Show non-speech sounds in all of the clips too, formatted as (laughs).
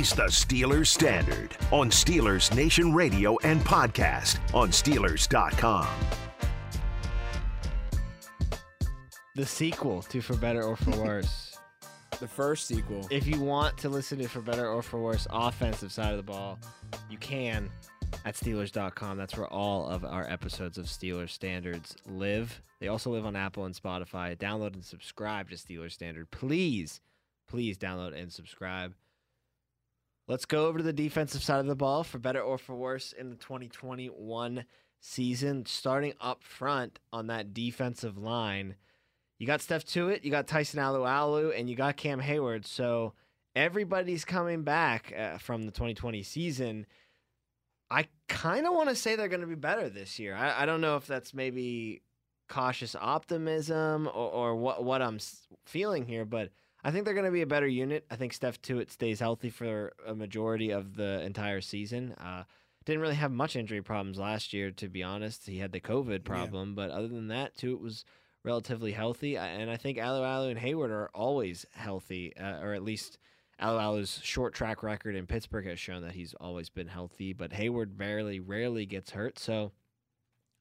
This is the Steelers Standard on Steelers Nation Radio and podcast on Steelers.com. The sequel to For Better or For (laughs) Worse. The first sequel. if you want to listen to For Better or For Worse offensive side of the ball, you can at Steelers.com. That's where all of our episodes of Steelers Standards live. They also live on Apple and Spotify. Download and subscribe to Steelers Standard. Please, please download and subscribe. Let's go over to the defensive side of the ball for better or for worse in the 2021 season. Starting up front on that defensive line, you got Steph Tuitt, you got Tyson Alualu, and you got Cam Heyward. So everybody's coming back uh, from the 2020 season. I kind of want to say they're going to be better this year. I, I don't know if that's maybe cautious optimism or, or what what I'm feeling here, but I think they're going to be a better unit. I think Steph Tuitt stays healthy for a majority of the entire season. Uh, didn't really have much injury problems last year, to be honest. He had the COVID problem, but other than that, Tuitt was relatively healthy. And I think Alualu and Heyward are always healthy, uh, or at least Alualu's short track record in Pittsburgh has shown that he's always been healthy. But Heyward rarely, rarely gets hurt. So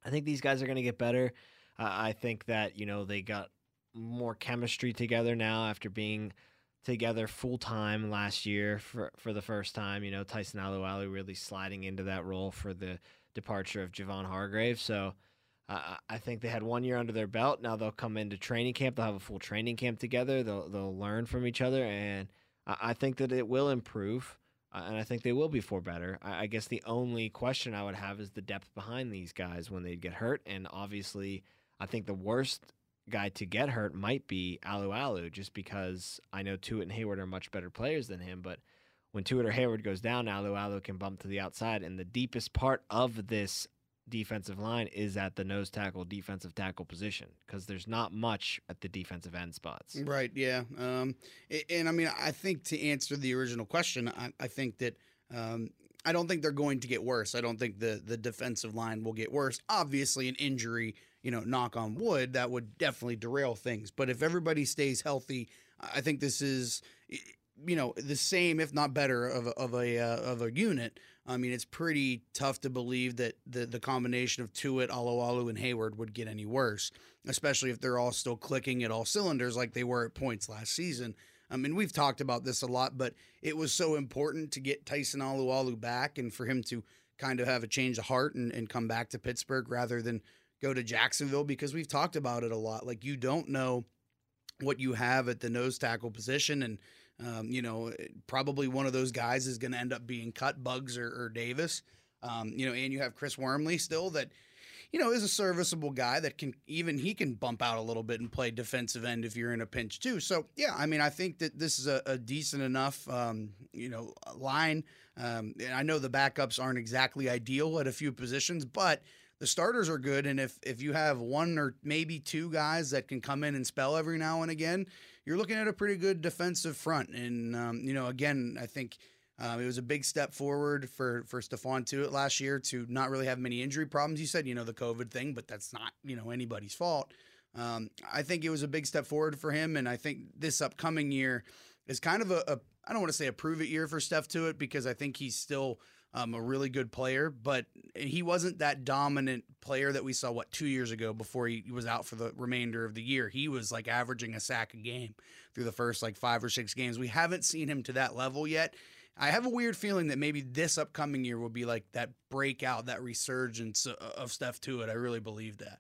I think these guys are going to get better. Uh, I think that you know they got more chemistry together now after being together full time last year for for the first time. You know Tyson Alualu really sliding into that role for the departure of Javon Hargrave. So. I think they had one year under their belt. Now they'll come into training camp. They'll have a full training camp together. They'll they'll learn from each other, and I, I think that it will improve. Uh, and I think they will be for better. I, I guess the only question I would have is the depth behind these guys when they get hurt. And obviously, I think the worst guy to get hurt might be Alualu, just because I know Tuitt and Heyward are much better players than him. But when Tuitt or Heyward goes down, Alualu can bump to the outside. And the deepest part of this defensive line is at the nose tackle, defensive tackle position, because there's not much at the defensive end spots. Right. Yeah. Um, a- and, I mean, I think to answer the original question, I, I think that um, I don't think they're going to get worse. I don't think the the defensive line will get worse. Obviously, an injury, you know, knock on wood, that would definitely derail things. But if everybody stays healthy, I think this is, you know, the same, if not better, of a, of a uh, of a unit. I mean, it's pretty tough to believe that the the combination of Tuitt, Alualu, and Heyward would get any worse especially if they're all still clicking at all cylinders like they were at points last season. I mean, we've talked about this a lot, but it was so important to get Tyson Alualu back and for him to kind of have a change of heart and, and come back to Pittsburgh rather than go to Jacksonville because we've talked about it a lot. Like, you don't know what you have at the nose tackle position. And, um, you know, probably one of those guys is going to end up being cut, Buggs or, or Davis. Um, you know, and you have Chris Wormley still that you know, is a serviceable guy that can even he can bump out a little bit and play defensive end if you're in a pinch too. So yeah, I mean, I think that this is a, a decent enough, um, you know, line. Um, and I know the backups aren't exactly ideal at a few positions, but the starters are good. And if if you have one or maybe two guys that can come in and spell every now and again, you're looking at a pretty good defensive front. And um, you know, again, I think. Um, it was a big step forward for for Stephon Tuitt last year to not really have many injury problems. You said you know the COVID thing, but that's not you know anybody's fault. Um, I think it was a big step forward for him, and I think this upcoming year is kind of a, a I don't want to say a prove it year for Steph Tuitt because I think he's still um, a really good player, but he wasn't that dominant player that we saw what two years ago before he was out for the remainder of the year. He was like averaging a sack a game through the first like five or six games. We haven't seen him to that level yet. I have a weird feeling that maybe this upcoming year will be like that breakout, that resurgence of- of Steph Tuitt. I really believe that.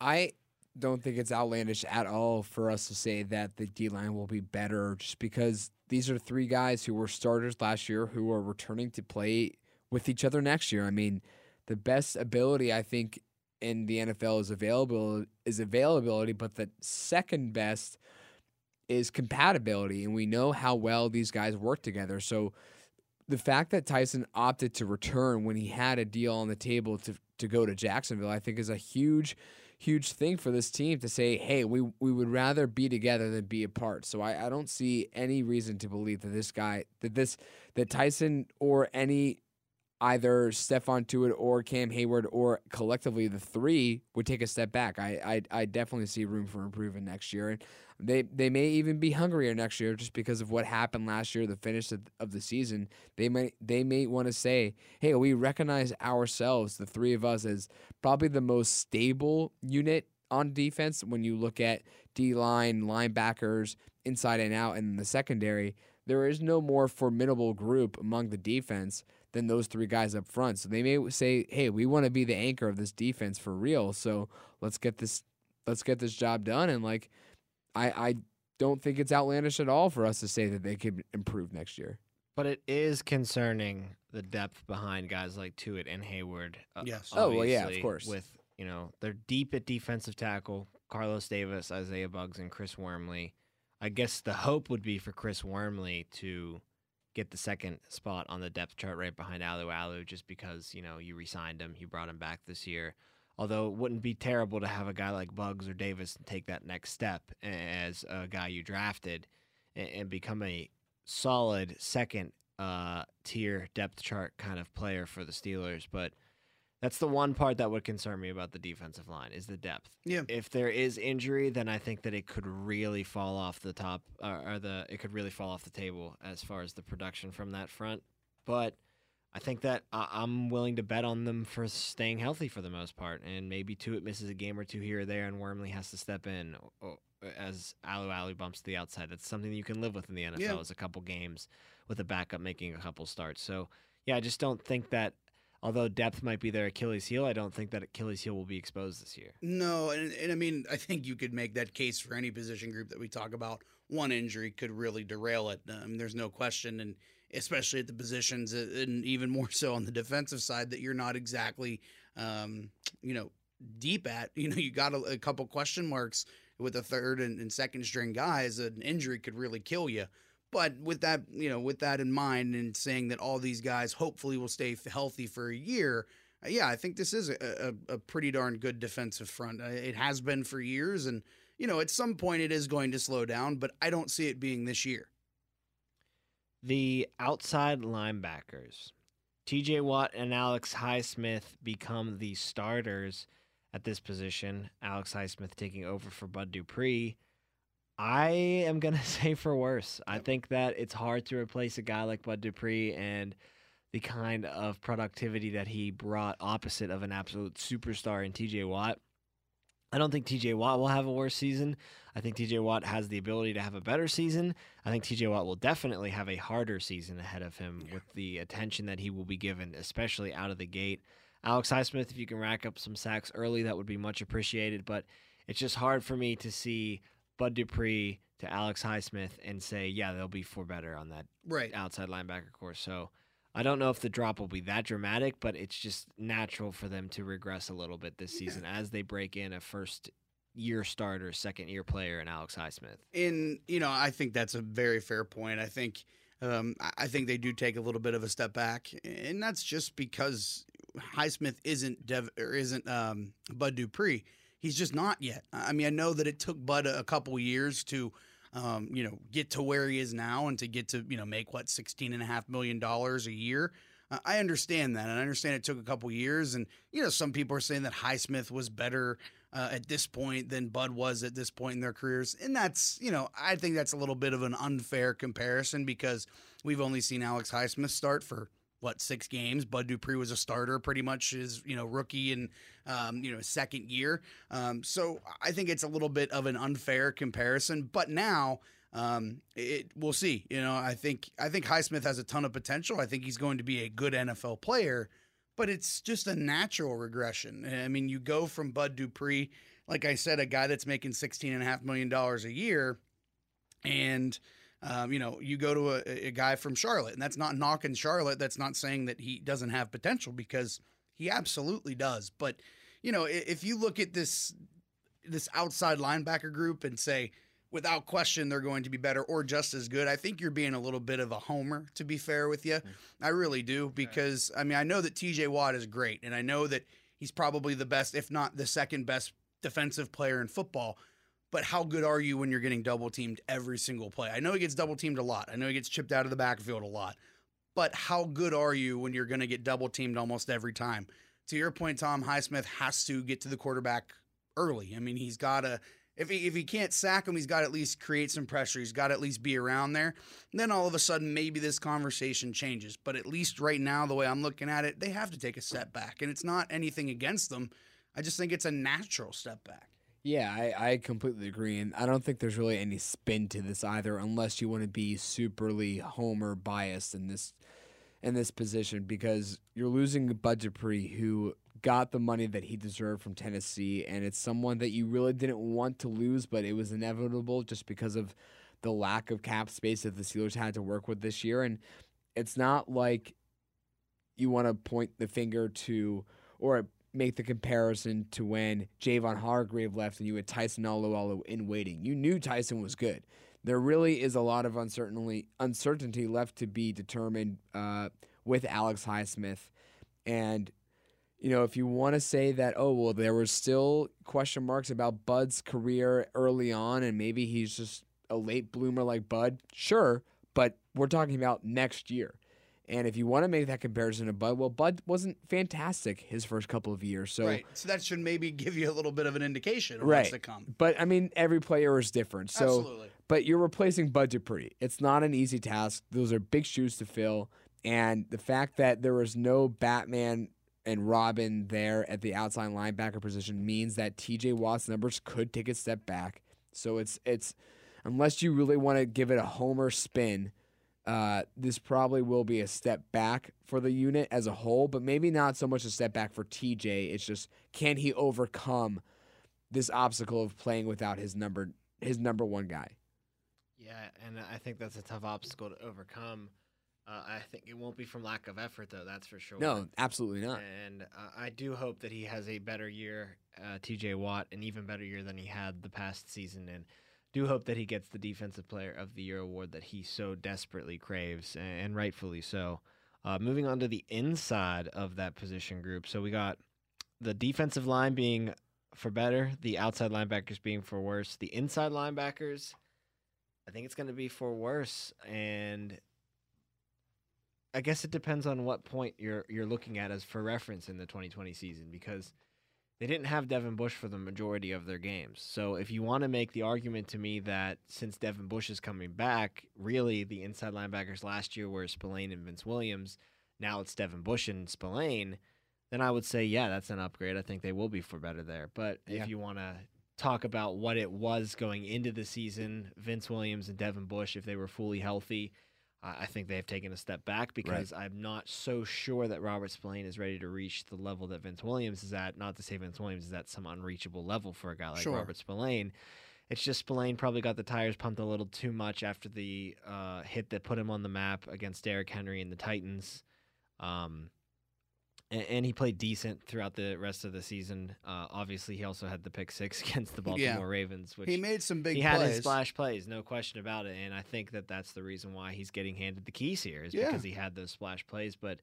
I don't think it's outlandish at all for us to say that the D line will be better just because these are three guys who were starters last year who are returning to play with each other next year. I mean, the best ability I think in the NFL is available is availability, but the second best is compatibility, and we know how well these guys work together. So the fact that Tyson opted to return when he had a deal on the table to to go to Jacksonville, I think is a huge huge thing for this team to say, hey, we, we would rather be together than be apart. So I, I don't see any reason to believe that this guy that this that Tyson or any either Stephon Tuitt or Cam Heyward or collectively the three would take a step back. I I, I definitely see room for improvement next year. And they they may even be hungrier next year just because of what happened last year, the finish of, of the season. They may they may want to say, hey, we recognize ourselves, the three of us, as probably the most stable unit on defense when you look at D line, linebackers, inside and out, and the secondary. There is no more formidable group among the defense than those three guys up front. So they may say, "Hey, we want to be the anchor of this defense for real. So let's get this let's get this job done." And like, I I don't think it's outlandish at all for us to say that they could improve next year. But it is concerning the depth behind guys like Tuitt and Heyward. uh, Yes. Oh, well, yeah, of course. With you know they're deep at defensive tackle. Carlos Davis, Isaiah Buggs, and Chris Wormley. I guess the hope would be for Chris Wormley to get the second spot on the depth chart right behind Alualu, just because you know you re-signed him, you brought him back this year. Although it wouldn't be terrible to have a guy like Buggs or Davis take that next step as a guy you drafted and, and become a solid second uh, tier depth chart kind of player for the Steelers. But that's the one part that would concern me about the defensive line is the depth. Yeah. If there is injury, then I think that it could really fall off the top, or, or the it could really fall off the table as far as the production from that front. But I think that I- I'm willing to bet on them for staying healthy for the most part, and maybe Tuitt misses a game or two here or there, and Wormley has to step in as Alualu bumps to the outside. That's something that you can live with in the NFL. Yeah. Is a couple games with a backup making a couple starts. So yeah, I just don't think that. Although depth might be their Achilles heel, I don't think that Achilles heel will be exposed this year. No, and, and I mean, I think you could make that case for any position group that we talk about. One injury could really derail it. Um, there's no question, and especially at the positions, uh, and even more so on the defensive side, that you're not exactly, um, you know, deep at. You know, you got a, a couple question marks with the third and, and second string guys. An injury could really kill you. But with that, you know, with that in mind, and saying that all these guys hopefully will stay healthy for a year, uh, yeah, I think this is a, a, a pretty darn good defensive front. Uh, It has been for years, and you know, at some point it is going to slow down, but I don't see it being this year. The outside linebackers, TJ Watt and Alex Highsmith become the starters at this position. Alex Highsmith taking over for Bud Dupree. I am (laughs) going to say for worse. I think that it's hard to replace a guy like Bud Dupree and the kind of productivity that he brought opposite of an absolute superstar in TJ Watt. I don't think TJ Watt will have a worse season. I think TJ Watt has the ability to have a better season. I think TJ Watt will definitely have a harder season ahead of him with the attention that he will be given, especially out of the gate. Alex Highsmith, if you can rack up some sacks early, that would be much appreciated. But it's just hard for me to see Bud Dupree to Alex Highsmith and say, yeah, they'll be for better on that Right. outside linebacker course. So I don't know if the drop will be that dramatic, but it's just natural for them to regress a little bit this season as they break in a first year starter, second year player in Alex Highsmith. And you know, I think that's a very fair point. I think um, I- I think they do take a little bit of a step back, and that's just because Highsmith isn't Dev or isn't um, Bud Dupree. He's just not yet. I mean, I know that it took Bud a, a couple years to, um, you know, get to where he is now and to get to you know make what sixteen and a half million dollars a year. I understand that, and I understand it took a couple years. And you know, some people are saying that Highsmith was better uh, at this point than Bud was at this point in their careers. And that's, you know, I think that's a little bit of an unfair comparison because we've only seen Alex Highsmith start for what six games. Bud Dupree was a starter pretty much his you know rookie and um, you know second year. Um, so I think it's a little bit of an unfair comparison. But now um, it we'll see. You know, I think I think Highsmith has a ton of potential. I think he's going to be a good NFL player but it's just a natural regression. I mean, you go from Bud Dupree, like I said, a guy that's making sixteen and a half million dollars a year, and um, you know, you go to a, a guy from Charlotte, and that's not knocking Charlotte. That's not saying that he doesn't have potential because he absolutely does. But you know, if you look at this this outside linebacker group and say, without question, they're going to be better or just as good. I think you're being a little bit of a homer, to be fair with you. I really do because I mean I know that TJ Watt is great, and I know that he's probably the best, if not the second best defensive player in football. But how good are you when you're getting double teamed every single play? I know he gets double teamed a lot. I know he gets chipped out of the backfield a lot. But how good are you when you're going to get double teamed almost every time? To your point, Tom Highsmith has to get to the quarterback early. I mean, he's got to if he if he can't sack him, he's got to at least create some pressure. He's got to at least be around there. And then all of a sudden, maybe this conversation changes. But at least right now, the way I'm looking at it, they have to take a step back, and it's not anything against them. I just think it's a natural step back. Yeah, I, I completely agree. And I don't think there's really any spin to this either, unless you want to be superly homer biased in this in this position because you're losing Bud Dupree, who got the money that he deserved from Tennessee, and it's someone that you really didn't want to lose, but it was inevitable just because of the lack of cap space that the Steelers had to work with this year. And it's not like you want to point the finger to or make the comparison to when Javon Hargrave left and you had Tyson Alualu in waiting. You knew Tyson was good. There really is a lot of uncertainty uncertainty left to be determined uh, with Alex Highsmith, and you know if you want to say that oh well there were still question marks about Bud's career early on and maybe he's just a late bloomer like Bud, sure, but we're talking about next year. And if you want to make that comparison to Bud, well, Bud wasn't fantastic his first couple of years. So, right. So that should maybe give you a little bit of an indication of right. what's to come. But I mean, every player is different. So, Absolutely. but you're replacing Bud Dupree. It's not an easy task. Those are big shoes to fill. And the fact that there was no Batman and Robin there at the outside linebacker position means that TJ Watt's numbers could take a step back. So it's it's unless you really want to give it a homer spin uh, this probably will be a step back for the unit as a whole, but maybe not so much a step back for TJ. It's just can he overcome this obstacle of playing without his number his number one guy? Yeah, and I think that's a tough obstacle to overcome. Uh, I think it won't be from lack of effort, though. That's for sure. No, absolutely not. And uh, I do hope that he has a better year, uh, TJ Watt, an even better year than he had the past season. And do hope that he gets the Defensive Player of the Year award that he so desperately craves, and rightfully so. Uh, moving on to the inside of that position group. So we got the defensive line being for better, the outside linebackers being for worse. The inside linebackers, I think it's going to be for worse. And I guess it depends on what point you're you're looking at as for reference in the 2020 season because – they didn't have Devin Bush for the majority of their games. So if you want to make the argument to me that since Devin Bush is coming back, really the inside linebackers last year were Spillane and Vince Williams, now it's Devin Bush and Spillane, then I would say, yeah, that's an upgrade. I think they will be for better there. But yeah. if you want to talk about what it was going into the season, Vince Williams and Devin Bush, if they were fully healthy, I think they have taken a step back because right. I'm not so sure that Robert Spillane is ready to reach the level that Vince Williams is at. Not to say Vince Williams is at some unreachable level for a guy like sure. Robert Spillane. It's just Spillane probably got the tires pumped a little too much after the uh, hit that put him on the map against Derrick Henry and the Titans. Um, and, and, he played decent throughout the rest of the season. Uh, obviously, he also had the pick six (laughs) against the Baltimore yeah. Ravens, which he made some big. He plays. had his splash plays, no question about it. And I think that that's the reason why he's getting handed the keys here is yeah. because he had those splash plays. But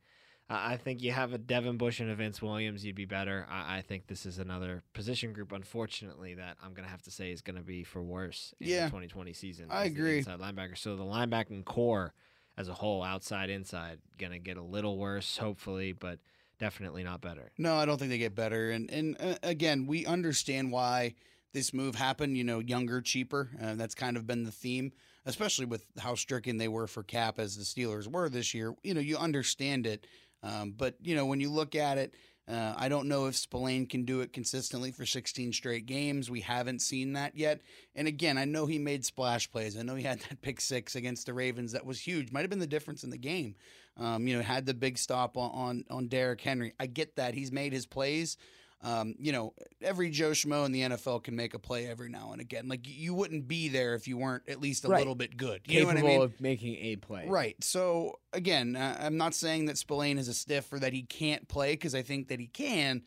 uh, I think you have a Devin Bush and a Vince Williams, you'd be better. I, I think this is another position group, unfortunately, that I'm going to have to say is going to be for worse in yeah. the 2020 season. I agree. Inside linebacker. So the linebacking core as a whole, outside, inside, going to get a little worse, hopefully, but definitely not better. No, I don't think they get better. And and uh, again, we understand why this move happened. You know, younger, cheaper. Uh, that's kind of been the theme, especially with how stricken they were for cap as the Steelers were this year. You know, you understand it. Um, but you know, when you look at it. Uh, I don't know if Spillane can do it consistently for 16 straight games. We haven't seen that yet. And again, I know he made splash plays. I know he had that pick six against the Ravens that was huge. Might have been the difference in the game. Um, you know, had the big stop on, on on Derrick Henry. I get that he's made his plays. Um, you know, every Joe Schmo in the NFL can make a play every now and again. Like you wouldn't be there if you weren't at least a right. little bit good. You Capable know what I mean? of making a play. Right. So again, uh, I'm not saying that Spillane is a stiff or that he can't play because I think that he can.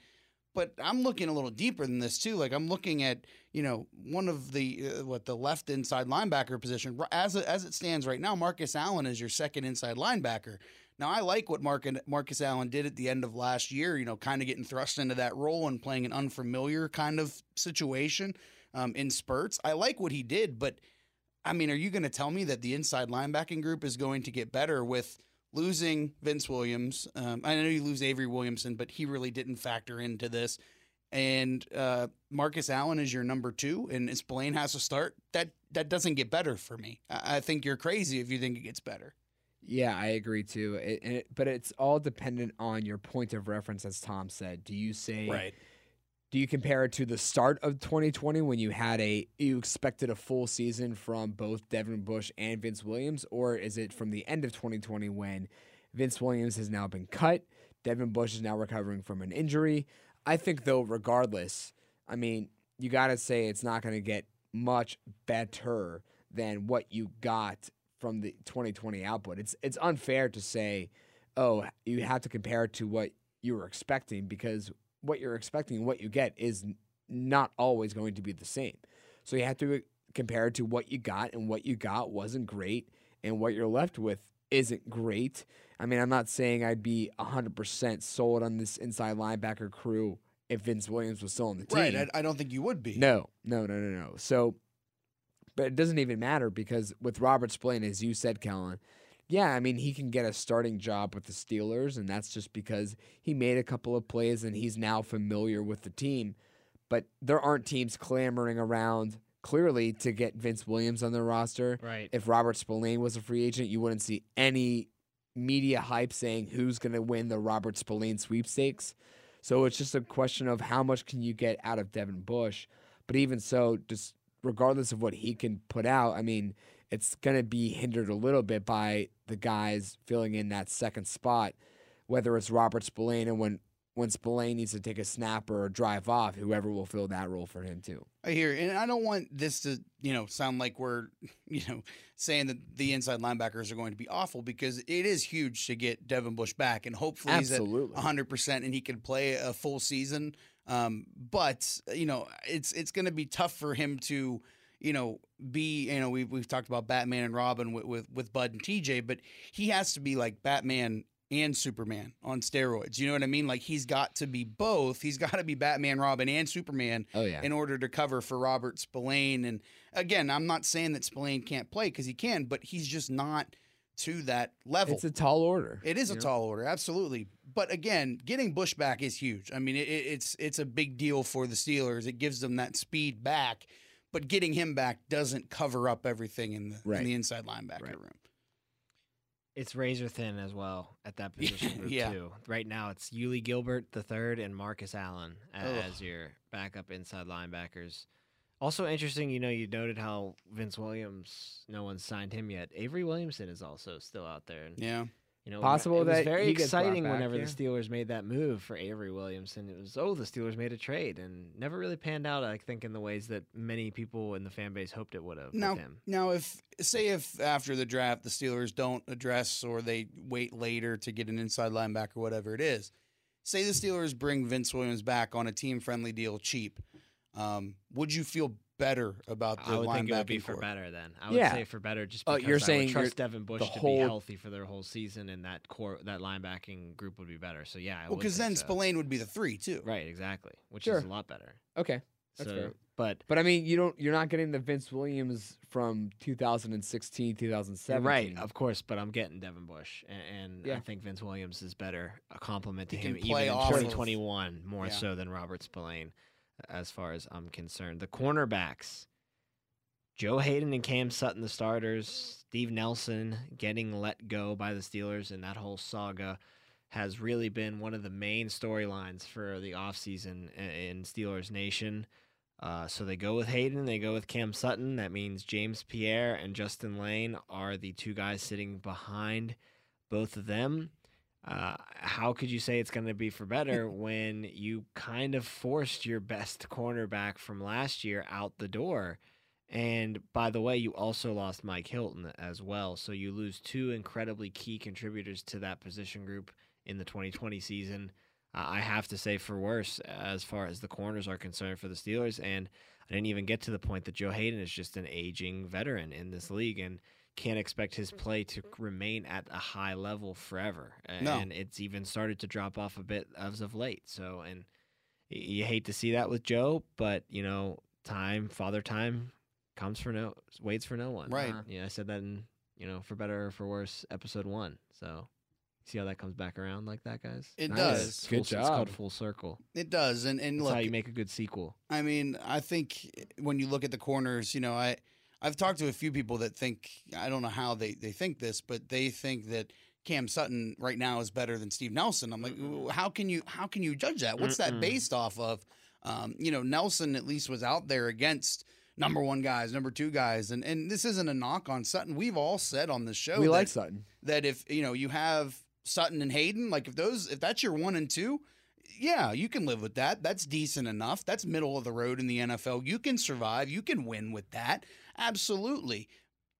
But I'm looking a little deeper than this too. Like I'm looking at you know one of the uh, what the left inside linebacker position as as it stands right now. Marcus Allen is your second inside linebacker. Now, I like what Mark Marcus Allen did at the end of last year, you know, kind of getting thrust into that role and playing an unfamiliar kind of situation um, in spurts. I like what he did, but I mean, are you going to tell me that the inside linebacking group is going to get better with losing Vince Williams. Um, I know you lose Avery Williamson, but he really didn't factor into this. And uh, Marcus Allen is your number two, and Blaine has to start. That that doesn't get better for me. I, I think you're crazy if you think it gets better. Yeah, I agree too. It, it, but it's all dependent on your point of reference, as Tom said. Do you say right? Do you compare it to the start of 2020 when you had a you expected a full season from both Devin Bush and Vince Williams, or is it from the end of 2020 when Vince Williams has now been cut, Devin Bush is now recovering from an injury? I think though, regardless, I mean, you got to say it's not going to get much better than what you got from the 2020 output. It's it's unfair to say, oh, you have to compare it to what you were expecting because what you're expecting what you get is not always going to be the same. So you have to uh, compare it to what you got, and what you got wasn't great, and what you're left with isn't great. I mean, I'm not saying I'd be 100% sold on this inside linebacker crew if Vince Williams was still on the team. Right. I, I don't think you would be. No, no, no, no, no. So, but it doesn't even matter because with Robert Spillane, as you said, Kellen, yeah, I mean, he can get a starting job with the Steelers, and that's just because he made a couple of plays and he's now familiar with the team. But there aren't teams clamoring around clearly to get Vince Williams on their roster. Right. If Robert Spillane was a free agent, you wouldn't see any media hype saying who's going to win the Robert Spillane sweepstakes. So it's just a question of how much can you get out of Devin Bush. But even so, just regardless of what he can put out, I mean, it's going to be hindered a little bit by the guys filling in that second spot, whether it's Robert Spillane and when when Spillane needs to take a snap or drive off, whoever will fill that role for him too. I hear, and I don't want this to, you know, sound like we're, (laughs) you know, saying that the inside linebackers are going to be awful because it is huge to get Devin Bush back, and hopefully Absolutely. he's at 100 percent and he can play a full season. Um, but you know, it's it's going to be tough for him to, you know, be, you know, we've we've talked about Batman and Robin with with, with Bud and TJ, but he has to be like Batman and Superman on steroids. You know what I mean? Like he's got to be both. He's (laughs) got to be Batman, Robin, and Superman Oh yeah. in order to cover for Robert Spillane. And again, I'm not saying that Spillane can't play because he can, but he's just not to that level. It's a tall order. It is a know? tall order, absolutely. But again, getting Bush back is huge. I mean, it, it- it's it's a big deal for the Steelers. It gives them that speed back. But getting him back doesn't cover up everything in the Right. in the inside linebacker Right. room. It's razor thin as well at that (laughs) position group Yeah. too. Right now, it's Yuli Gilbert the third and Marcus Allen a- Ugh. as your backup inside linebackers. Also interesting, you know, you noted how Vince Williams, no one signed him yet. Avery Williamson is also still out there. And, Yeah. You know, Possible it was that very he gets brought exciting back, whenever yeah. the Steelers made that move for Avery Williamson. It was oh, the Steelers made a trade and never really panned out. I think in the ways that many people in the fan base hoped it would have Now, with him. now, if say if after the draft the Steelers don't address or they wait later to get an inside linebacker, or whatever it is, say the Steelers bring Vince Williams back on a team friendly deal, cheap, um, would you feel better about the I would think it would be for better then. I would Yeah. say for better just uh, because you're I saying trust Devin Bush to whole- be healthy for their whole season and that core that linebacking group would be better. So yeah, I Well, because then so. Spillane would be the three too. Right, exactly. Which Sure. is a lot better. Okay. That's so fair. but But I mean, you don't. You're not getting the Vince Williams from 2016, 2017. right, of course, but I'm getting Devin Bush and, and I think Vince Williams is better a compliment to He him even in off of- 2021 more Yeah. so than Robert Spillane as far as I'm concerned. The cornerbacks Joe Haden and Cam Sutton, the starters. Steve Nelson getting let go by the Steelers, and that whole saga has really been one of the main storylines for the offseason in Steelers Nation. Uh, so they go with Haden, they go with Cam Sutton. That means James Pierre and Justin Layne are the two guys sitting behind both of them. Uh, how could you say it's going to be for better (laughs) when you kind of forced your best cornerback from last year out the door? And by the way, you also lost Mike Hilton as well. So you lose two incredibly key contributors to that position group in the 2020 season. Uh, I have to say, for worse, as far as the corners are concerned for the Steelers. And I didn't even get to the point that Joe Haden is just an aging veteran in this league and can't expect his play to remain at a high level forever. No. And it's even started to drop off a bit as of late. So, and you hate to see that with Joe, but, you know, time, father time comes for no, waits for no one. Right. Uh-huh. Yeah, I said that in, you know, for better or for worse, episode one. So See how that comes back around like that, guys? It Nice. does. It's Good full- It's called full circle. It does. And and That's look, how you make a good sequel. I mean, I think when you look at the corners, you know, I I've talked to a few people that think I don't know how they they think this, but they think that Cam Sutton right now is better than Steve Nelson. I'm like, "Ooh, how can you how can you judge that? What's that Mm-mm. based off of? Um, you know, Nelson at least was out there against number one guys, number two guys, and and this isn't a knock on Sutton. We've all said on this show we that, like Sutton. that if you know you have Sutton and Haden, like if those if that's your one and two, yeah, you can live with that. That's decent enough. That's middle of the road in the NFL. You can survive. You can win with that. Absolutely.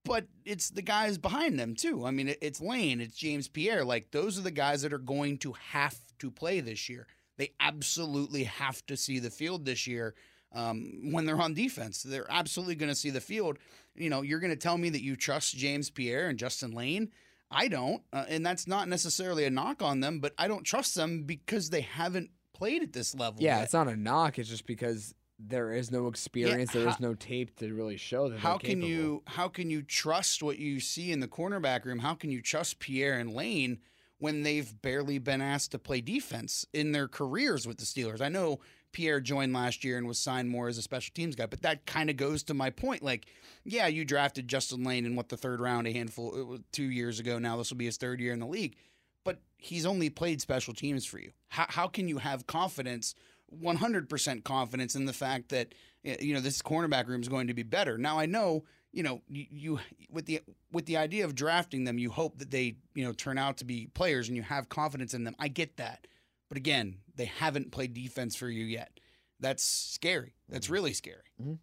But it's the guys behind them too. I mean, it's Layne, it's James Pierre. Like those are the guys that are going to have to play this year. They absolutely have to see the field this year um, when they're on defense. They're absolutely going to see the field. You know, you're going to tell me that you trust James Pierre and Justin Layne. I don't, uh, and that's not necessarily a knock on them, but I don't trust them because they haven't played at this level. Yeah, yet. it's not a knock. It's just because there is no experience. there is how- no tape to really show that. how can you how can you trust what you see in the cornerback room? How can you trust Pierre and Layne when they've barely been asked to play defense in their careers with the Steelers? I know Pierre joined last year and was signed more as a special teams guy, but that kind of goes to my point. Like, yeah, you drafted Justin Layne in what the third round a handful two years ago. Now this will be his third year in the league, but he's only played special teams for you. How how can you have confidence? 100% confidence in the fact that you know this cornerback room is going to be better. Now I know you know you, you with the with the idea of drafting them, you hope that they you know turn out to be players and you have confidence in them. I get that, but again, they haven't played defense for you yet. That's scary. That's mm-hmm. really scary. Mm-hmm.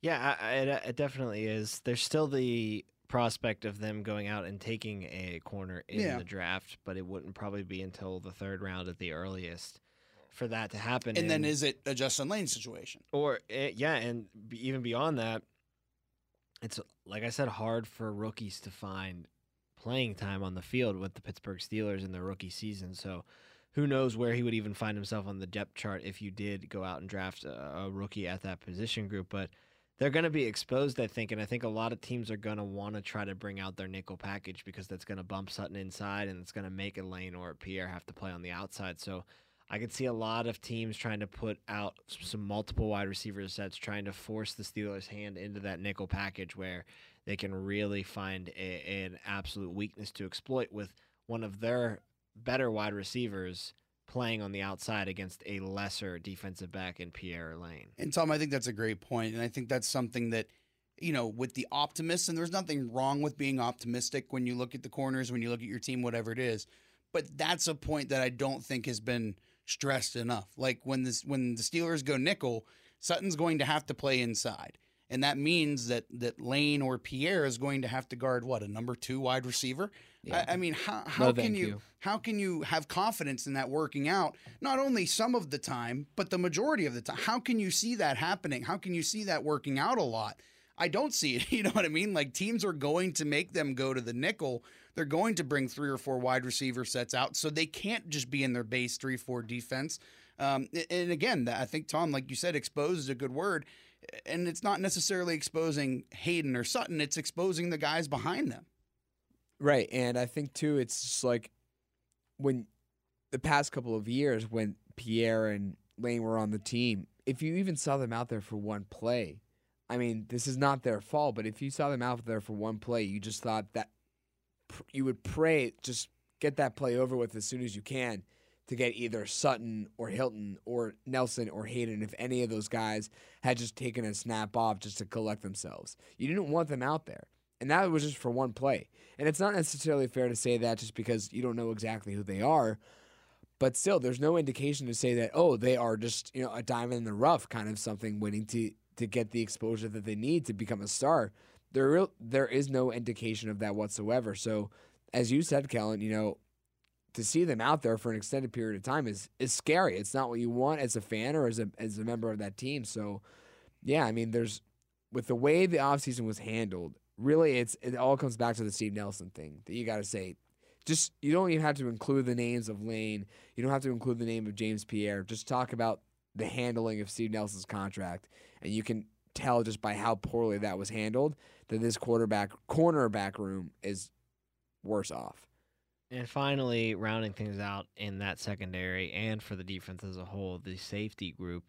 Yeah, I, I, it, it definitely is. There's still the prospect of them going out and taking a corner in Yeah. the draft, but it wouldn't probably be until the third round at the earliest for that to happen. And then is it a Justin Layne situation? or eh, yeah, and even beyond that, it's like I said, hard for rookies to find playing time on the field with the Pittsburgh Steelers in their rookie season. So. Who knows where he would even find himself on the depth chart if you did go out and draft a, a rookie at that position group? But they're going to be exposed, I think, and I think a lot of teams are going to want to try to bring out their nickel package because that's going to bump Sutton inside and it's going to make a Layne or a Pierre have to play on the outside. So I could see a lot of teams trying to put out some multiple wide receiver sets, trying to force the Steelers' hand into that nickel package where they can really find a, an absolute weakness to exploit with one of their better wide receivers playing on the outside against a lesser defensive back in Pierre Layne. And Tom, I think that's a great point, and I think that's something that you know, with the optimists, and there's nothing wrong with being optimistic when you look at the corners, when you look at your team, whatever it is. But that's a point that I don't think has been stressed enough. Like when this when the Steelers go nickel, Sutton's going to have to play inside. And that means that that Layne or Pierre is going to have to guard what, a number two wide receiver? Yeah. I, I mean, how how No, can you, you. how can you have confidence in that working out? Not only some of the time, but the majority of the time. How can you see that happening? How can you see that working out a lot? I don't see it. (laughs) You know what I mean? Like teams are going to make them go to the nickel. They're going to bring three or four wide receiver sets out, so they can't just be in their base three four defense. Um, and again, I think Tom, like you said, exposed is a good word, and it's not necessarily exposing Haden or Sutton. It's exposing the guys behind them. Right, and I think too, it's just like when the past couple of years when Pierre and Layne were on the team, if you even saw them out there for one play, I mean, this is not their fault, but if you saw them out there for one play, you just thought that you would pray just get that play over with as soon as you can to get either Sutton or Hilton or Nelson or Haden if any of those guys had just taken a snap off just to collect themselves. You didn't want them out there. And that was just for one play. And it's not necessarily fair to say that just because you don't know exactly who they are. But still, there's no indication to say that, oh, they are just, you know, a diamond in the rough kind of something waiting to, to get the exposure that they need to become a star. There, real, there is no indication of that whatsoever. So, as you said, Kellen, you know, to see them out there for an extended period of time is is scary. It's not what you want as a fan or as a as a member of that team. So, yeah, I mean, there's with the way the offseason was handled, really it's it all comes back to the Steve Nelson thing that you got to say. Just you don't even have to include the names of Layne. You don't have to include the name of James Pierre. Just talk about the handling of Steve Nelson's contract, and you can tell just by how poorly that was handled that this quarterback cornerback room is worse off. And finally, rounding things out in that secondary and for the defense as a whole, the safety group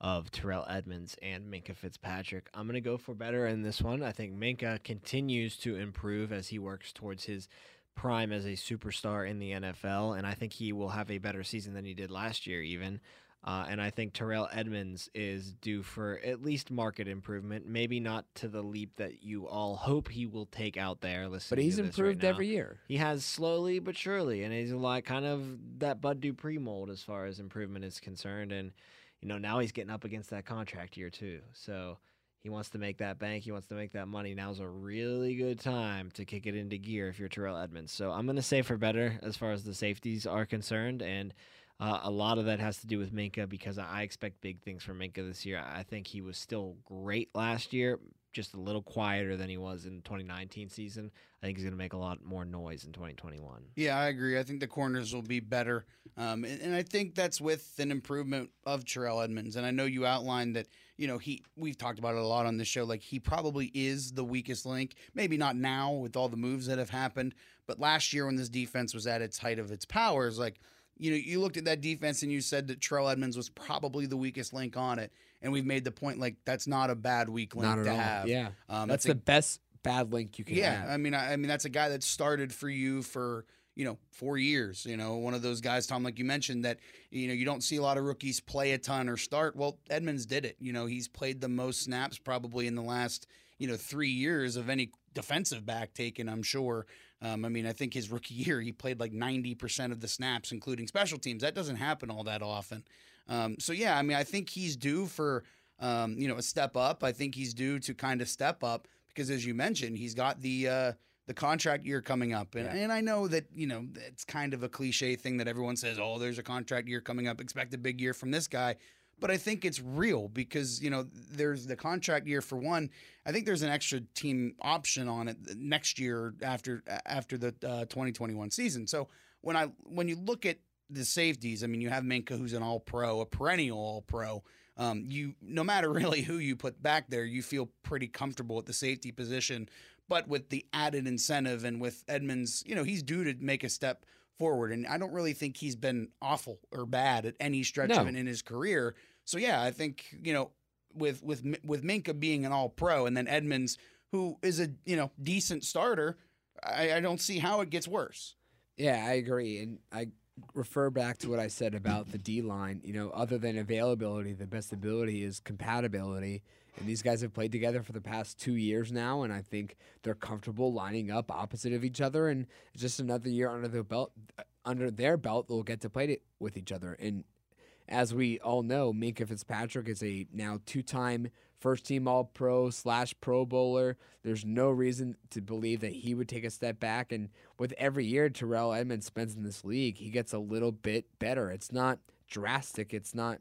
of Terrell Edmunds and Minkah Fitzpatrick. I'm going to go for better in this one. I think Minkah continues to improve as he works towards his prime as a superstar in the NFL, and I think he will have a better season than he did last year, even. Uh, and I think Terrell Edmunds is due for at least market improvement, maybe not to the leap that you all hope he will take out there. But he's improved right every year. He has slowly but surely, and he's like kind of that Bud Dupree mold as far as improvement is concerned. And you know now he's getting up against that contract year too, so he wants to make that bank. He wants to make that money. Now's a really good time to kick it into gear if you're Terrell Edmunds. So I'm going to say for better as far as the safeties are concerned, and uh, a lot of that has to do with Minkah because I expect big things from Minkah this year. I think he was still great last year, just a little quieter than he was in 2019 season. I think he's going to make a lot more noise in 2021. Yeah, I agree. I think the corners will be better, um, and, and, I think that's with an improvement of Terrell Edmunds. And I know you outlined that you know he we've talked about it a lot on the show. Like he probably is the weakest link. Maybe not now with all the moves that have happened, but last year when this defense was at its height of its powers, like you know, you looked at that defense and you said that Terrell Edmunds was probably the weakest link on it, and we've made the point like that's not a bad weak link to all. have. Yeah, um, that's, the a, best bad link you can. Have. Yeah, have. I mean, I, I, mean that's a guy that started for you for you know four years. You know, one of those guys, Tom, like you mentioned, that you know you don't see a lot of rookies play a ton or start. Well, Edmunds did it. You know, he's played the most snaps probably in the last you know three years of any defensive back taken. I'm sure. Um, I mean, I think his rookie (laughs) year, he played like 90% of the snaps, including special teams. That doesn't happen all that often. Um, so, yeah, I mean, I think he's due for, um, you know, a step up. I think he's due to kind of step up because, as you mentioned, he's got the. Uh, the contract year coming up. And, yeah. and I know that, you know, it's kind of a cliche thing that everyone says, oh, there's a contract year coming up. Expect a big year from this guy but I think it's real because you know there's the contract year for one. I think there's an extra team option on it next year after after the uh, 2021 season. So when I when you look at the safeties, I mean you have Minkah who's an All Pro, a perennial All Pro. Um, you no matter (laughs) really who you put back there, you feel pretty comfortable at the safety position. But with the added incentive and with Edmunds, you know he's due to make a step forward. And I don't really think he's been awful or bad at any stretch no. of it in his career. So yeah, I think you know with with with Minkah being an All Pro and then Edmunds, who is a you know decent starter, I, I don't see how it gets worse. Yeah, I agree, and I refer back to what I said about the D line. You know, other than availability, the best ability is compatibility. And these guys have played together for the past two years now, and I think they're comfortable lining up opposite of each other. And it's just another year under their belt, under their belt, they'll get to play it with each other. And as we all know, Minkah Fitzpatrick is a now two-time first-team All-Pro slash Pro Bowler. There's no reason to believe that he would take a step back. And with every year Terrell Edmunds spends in this league, he gets a little bit better. It's not drastic. It's not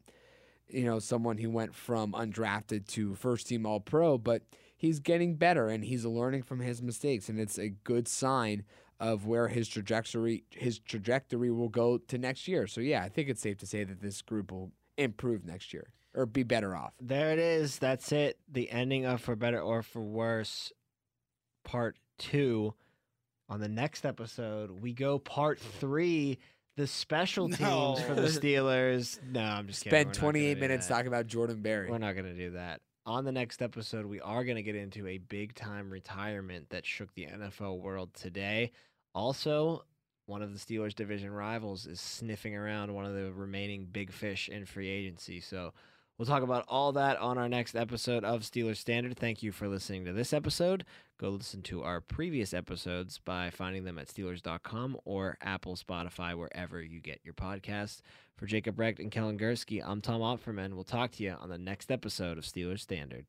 you know, someone who went from undrafted to first team all pro, but he's getting better and he's learning from his mistakes and it's a good sign of where his trajectory his trajectory will go to next year. So yeah, I think it's safe to say that this group will improve next year or be better off. There it is. That's it. The ending of For Better or For Worse part 2. On the next episode, we go part 3 the special (laughs) teams no. for the Steelers. No, I'm just kidding. Spend 28 minutes talking about Jordan Berry. We're not going to do that. On the next episode, we are going to get into a big time retirement that shook the NFL world today. Also, one of the Steelers' division rivals is sniffing around one of the remaining big fish in free agency. So We'll talk about all that on our next episode of Steelers Standard. Thank you for listening to this episode. Go listen to our previous episodes by finding them at Steelers.com or Apple, Spotify, wherever you get your podcasts. For Jacob Recht and Kellen Gursky, I'm Tom Opferman. We'll talk to you on the next episode of Steelers Standard.